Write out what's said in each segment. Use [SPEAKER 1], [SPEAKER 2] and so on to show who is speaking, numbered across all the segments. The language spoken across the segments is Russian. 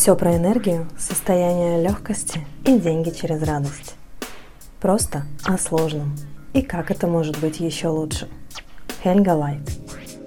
[SPEAKER 1] Все про энергию, состояние легкости и деньги через радость. Просто о сложном. И как это может быть еще лучше. Хельга Лайт.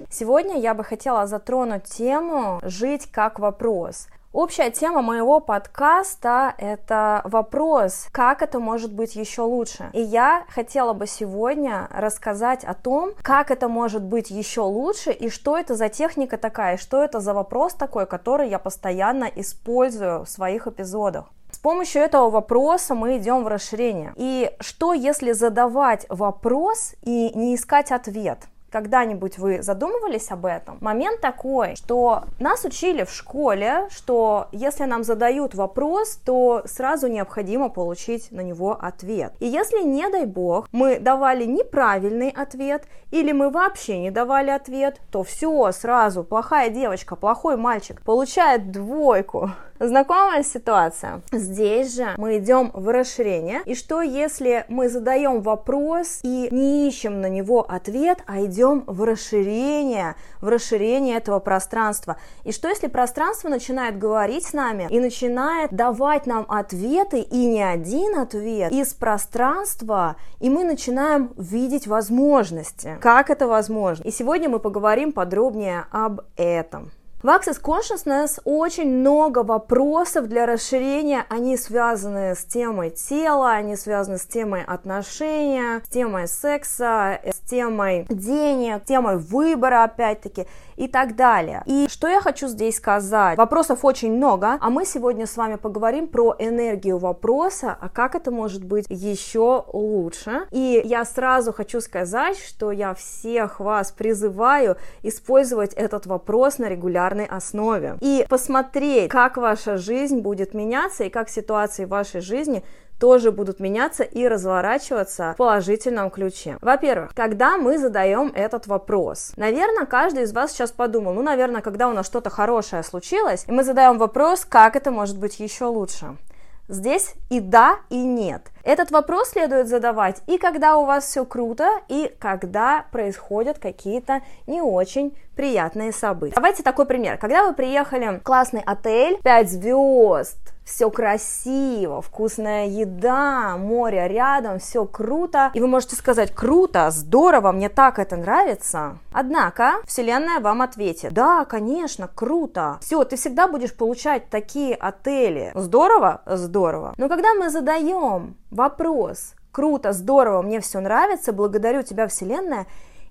[SPEAKER 2] Сегодня я бы хотела затронуть тему «Жить как вопрос». Общая тема моего подкаста — это вопрос, как это может быть еще лучше. И я хотела бы сегодня рассказать о том, как это может быть еще лучше, и что это за техника такая, что это за вопрос такой, который я постоянно использую в своих эпизодах. С помощью этого вопроса мы идем в расширение. И что если задавать вопрос и не искать ответ? Когда-нибудь вы задумывались об этом? Момент такой, что нас учили в школе, что если нам задают вопрос, то сразу необходимо получить на него ответ. И если, не дай бог, мы давали неправильный ответ, или мы вообще не давали ответ, то все, сразу, плохая девочка, плохой мальчик получает двойку. Знакомая ситуация? Здесь же мы идем в расширение. И что если мы задаем вопрос и не ищем на него ответ, а идем в расширение, в расширение этого пространства? И что если пространство начинает говорить с нами и начинает давать нам ответы, и не один ответ, из пространства, и мы начинаем видеть возможности. Как это возможно? И сегодня мы поговорим подробнее об этом. В Access Consciousness очень много вопросов для расширения. Они связаны с темой тела, они связаны с темой отношения, с темой секса, с темой денег, темой выбора, опять-таки, и так далее. И что я хочу здесь сказать? Вопросов очень много, а мы сегодня с вами поговорим про энергию вопроса, а как это может быть еще лучше. И я сразу хочу сказать, что я всех вас призываю использовать этот вопрос на регулярной регулярной основе. И посмотреть, как ваша жизнь будет меняться и как ситуации в вашей жизни тоже будут меняться и разворачиваться в положительном ключе. Во-первых, когда мы задаем этот вопрос, наверное, каждый из вас сейчас подумал, ну, наверное, когда у нас что-то хорошее случилось, и мы задаем вопрос, как это может быть еще лучше. Здесь и да, и нет. Этот вопрос следует задавать и когда у вас все круто, и когда происходят какие-то не очень приятные события. Давайте такой пример. Когда вы приехали в классный отель, 5 звезд, все красиво, вкусная еда, море рядом, все круто. И вы можете сказать, круто, здорово, мне так это нравится. Однако Вселенная вам ответит, да, конечно, круто. Все, ты всегда будешь получать такие отели. Здорово? Здорово. Но когда мы задаем вопрос, круто, здорово, мне все нравится, благодарю тебя, Вселенная,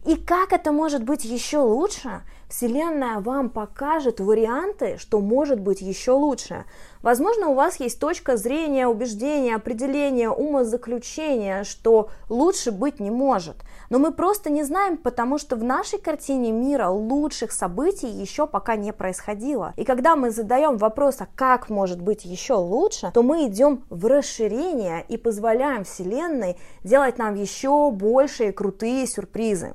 [SPEAKER 2] и как это может быть еще лучше? Вселенная вам покажет варианты, что может быть еще лучше. Возможно, у вас есть точка зрения, убеждения, определения, умозаключения, что лучше быть не может. Но мы просто не знаем, потому что в нашей картине мира лучших событий еще пока не происходило. И когда мы задаем вопрос, а как может быть еще лучше, то мы идем в расширение и позволяем Вселенной делать нам еще большие крутые сюрпризы.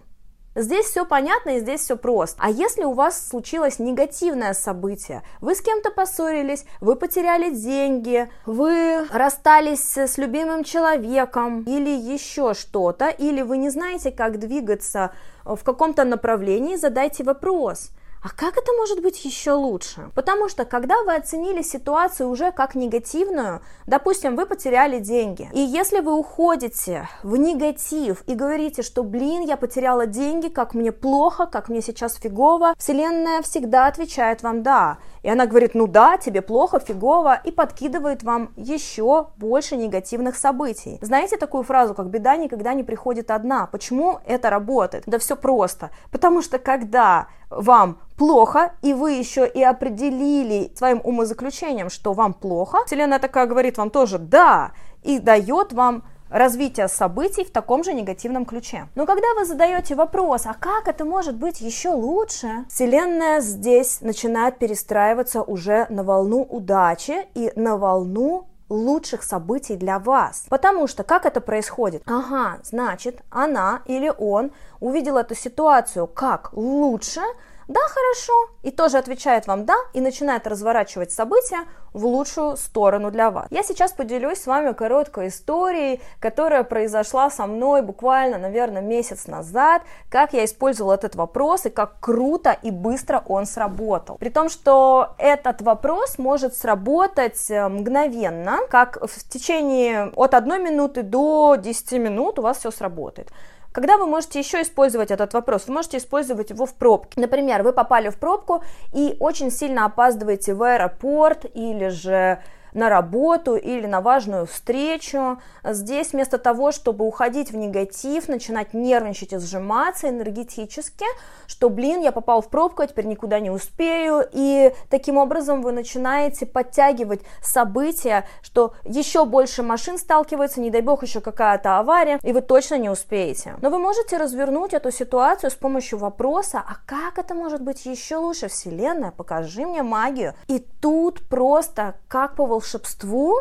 [SPEAKER 2] Здесь все понятно и здесь все просто. А если у вас случилось негативное событие, вы с кем-то поссорились, вы потеряли деньги, вы расстались с любимым человеком или еще что-то, или вы не знаете, как двигаться в каком-то направлении, задайте вопрос – а как это может быть еще лучше? Потому что когда вы оценили ситуацию уже как негативную, допустим, вы потеряли деньги, и если вы уходите в негатив и говорите, что, блин, я потеряла деньги, как мне плохо, как мне сейчас фигово, Вселенная всегда отвечает вам «да». И она говорит, ну да, тебе плохо, фигово, и подкидывает вам еще больше негативных событий. Знаете такую фразу, как «беда никогда не приходит одна»? Почему это работает? Да все просто. Потому что когда вам плохо, и вы еще и определили своим умозаключением, что вам плохо, Вселенная такая говорит вам тоже «да», и дает вам развитие событий в таком же негативном ключе. Но когда вы задаете вопрос, а как это может быть еще лучше, Вселенная здесь начинает перестраиваться уже на волну удачи и на волну лучших событий для вас. Потому что как это происходит? Ага, значит, она или он увидел эту ситуацию как лучше, да, хорошо, и тоже отвечает вам да, и начинает разворачивать события в лучшую сторону для вас. Я сейчас поделюсь с вами короткой историей, которая произошла со мной буквально, наверное, месяц назад, как я использовала этот вопрос и как круто и быстро он сработал. При том, что этот вопрос может сработать э, мгновенно, как в течение от одной минуты до 10 минут у вас все сработает. Когда вы можете еще использовать этот вопрос? Вы можете использовать его в пробке. Например, вы попали в пробку и очень сильно опаздываете в аэропорт или же на работу или на важную встречу. Здесь вместо того, чтобы уходить в негатив, начинать нервничать и сжиматься энергетически, что, блин, я попал в пробку, я теперь никуда не успею, и таким образом вы начинаете подтягивать события, что еще больше машин сталкивается, не дай бог еще какая-то авария, и вы точно не успеете. Но вы можете развернуть эту ситуацию с помощью вопроса, а как это может быть еще лучше? Вселенная, покажи мне магию. И тут просто, как по волшебству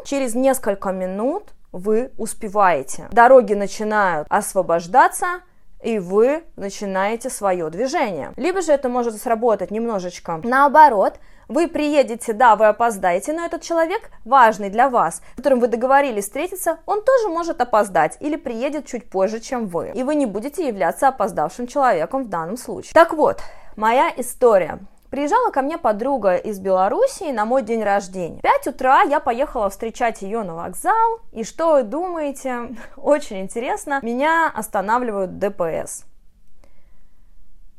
[SPEAKER 2] через несколько минут вы успеваете. Дороги начинают освобождаться, и вы начинаете свое движение. Либо же это может сработать немножечко наоборот, вы приедете, да, вы опоздаете, но этот человек важный для вас, с которым вы договорились встретиться, он тоже может опоздать или приедет чуть позже, чем вы. И вы не будете являться опоздавшим человеком в данном случае. Так вот, моя история. Приезжала ко мне подруга из Белоруссии на мой день рождения. В 5 утра я поехала встречать ее на вокзал, и что вы думаете? Очень интересно, меня останавливают ДПС.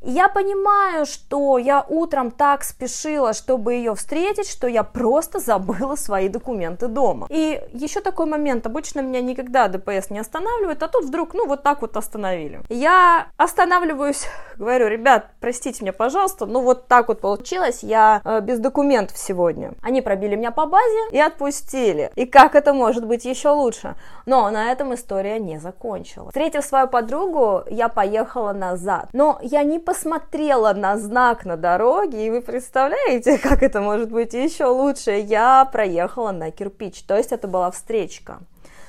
[SPEAKER 2] Я понимаю, что я утром так спешила, чтобы ее встретить, что я просто забыла свои документы дома. И еще такой момент, обычно меня никогда ДПС не останавливает, а тут вдруг, ну, вот так вот остановили. Я останавливаюсь, говорю, ребят, простите меня, пожалуйста, ну, вот так вот получилось, я э, без документов сегодня. Они пробили меня по базе и отпустили. И как это может быть еще лучше? Но на этом история не закончилась. Встретив свою подругу, я поехала назад. Но я не посмотрела на знак на дороге, и вы представляете, как это может быть еще лучше, я проехала на кирпич, то есть это была встречка.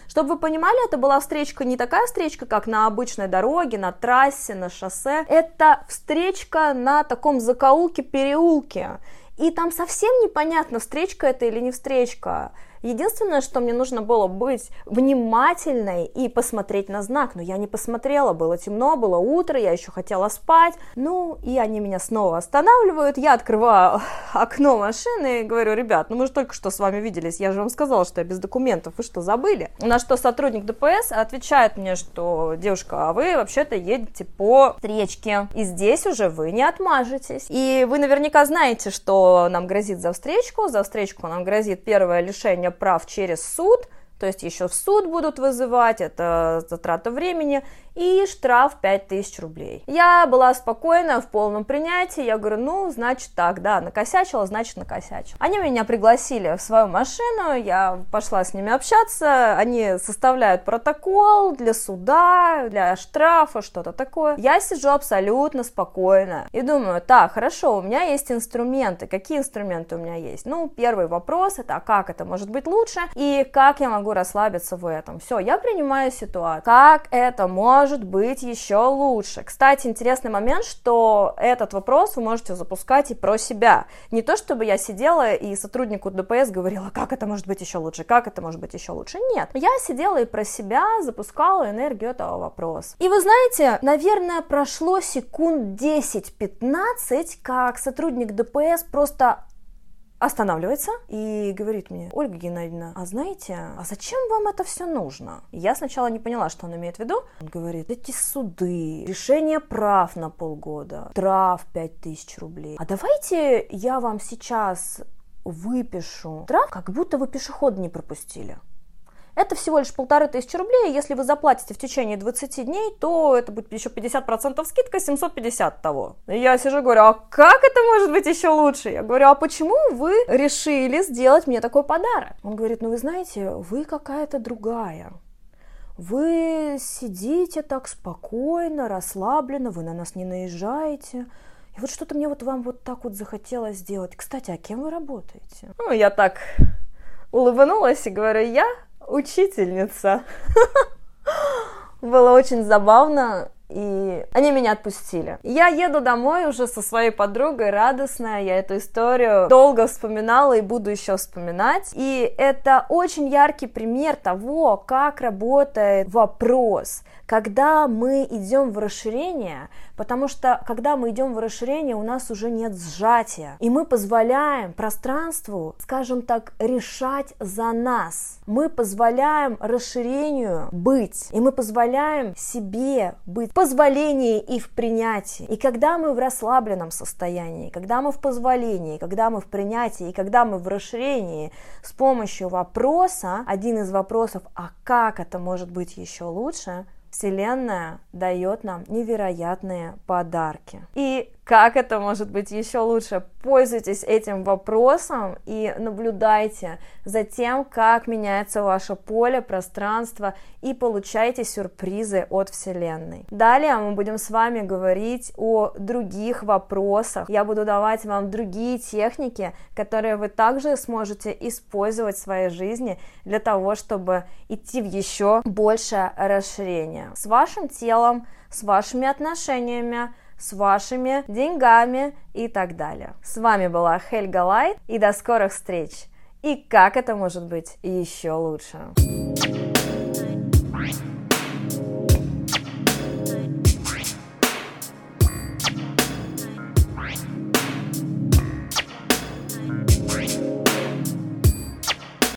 [SPEAKER 2] Чтобы вы понимали, это была встречка не такая встречка, как на обычной дороге, на трассе, на шоссе. Это встречка на таком закоулке-переулке. И там совсем непонятно, встречка это или не встречка. Единственное, что мне нужно было быть внимательной и посмотреть на знак, но я не посмотрела, было темно, было утро, я еще хотела спать, ну и они меня снова останавливают, я открываю окно машины и говорю, ребят, ну мы же только что с вами виделись, я же вам сказала, что я без документов, вы что, забыли? На что сотрудник ДПС отвечает мне, что, девушка, а вы вообще-то едете по встречке, и здесь уже вы не отмажетесь. И вы наверняка знаете, что нам грозит за встречку, за встречку нам грозит первое лишение прав через суд, то есть еще в суд будут вызывать, это затрата времени, и штраф 5000 рублей. Я была спокойна, в полном принятии, я говорю, ну, значит так, да, накосячила, значит накосячила. Они меня пригласили в свою машину, я пошла с ними общаться, они составляют протокол для суда, для штрафа, что-то такое. Я сижу абсолютно спокойно и думаю, так, хорошо, у меня есть инструменты, какие инструменты у меня есть? Ну, первый вопрос это, а как это может быть лучше и как я могу расслабиться в этом? Все, я принимаю ситуацию. Как это может быть еще лучше. Кстати, интересный момент, что этот вопрос вы можете запускать и про себя. Не то, чтобы я сидела и сотруднику ДПС говорила, как это может быть еще лучше, как это может быть еще лучше. Нет, я сидела и про себя запускала энергию этого вопроса. И вы знаете, наверное, прошло секунд 10-15, как сотрудник ДПС просто останавливается и говорит мне, Ольга Геннадьевна, а знаете, а зачем вам это все нужно? Я сначала не поняла, что он имеет в виду. Он говорит, эти суды, решение прав на полгода, трав 5000 рублей. А давайте я вам сейчас выпишу трав, как будто вы пешеход не пропустили. Это всего лишь полторы тысячи рублей, если вы заплатите в течение 20 дней, то это будет еще 50% скидка, 750 того. И я сижу и говорю, а как это может быть еще лучше? Я говорю, а почему вы решили сделать мне такой подарок? Он говорит, ну вы знаете, вы какая-то другая. Вы сидите так спокойно, расслабленно, вы на нас не наезжаете. И вот что-то мне вот вам вот так вот захотелось сделать. Кстати, а кем вы работаете? Ну, я так улыбнулась и говорю, я учительница. Было очень забавно. И они меня отпустили. Я еду домой уже со своей подругой, радостная, я эту историю долго вспоминала и буду еще вспоминать. И это очень яркий пример того, как работает вопрос, когда мы идем в расширение, потому что когда мы идем в расширение, у нас уже нет сжатия, и мы позволяем пространству, скажем так, решать за нас. Мы позволяем расширению быть, и мы позволяем себе быть позволении и в принятии. И когда мы в расслабленном состоянии, когда мы в позволении, когда мы в принятии, и когда мы в расширении с помощью вопроса, один из вопросов, а как это может быть еще лучше, Вселенная дает нам невероятные подарки. И как это может быть еще лучше? Пользуйтесь этим вопросом и наблюдайте за тем, как меняется ваше поле, пространство и получайте сюрпризы от Вселенной. Далее мы будем с вами говорить о других вопросах. Я буду давать вам другие техники, которые вы также сможете использовать в своей жизни для того, чтобы идти в еще большее расширение с вашим телом, с вашими отношениями, с вашими деньгами и так далее. С вами была Хельга Лайт и до скорых встреч! И как это может быть еще лучше?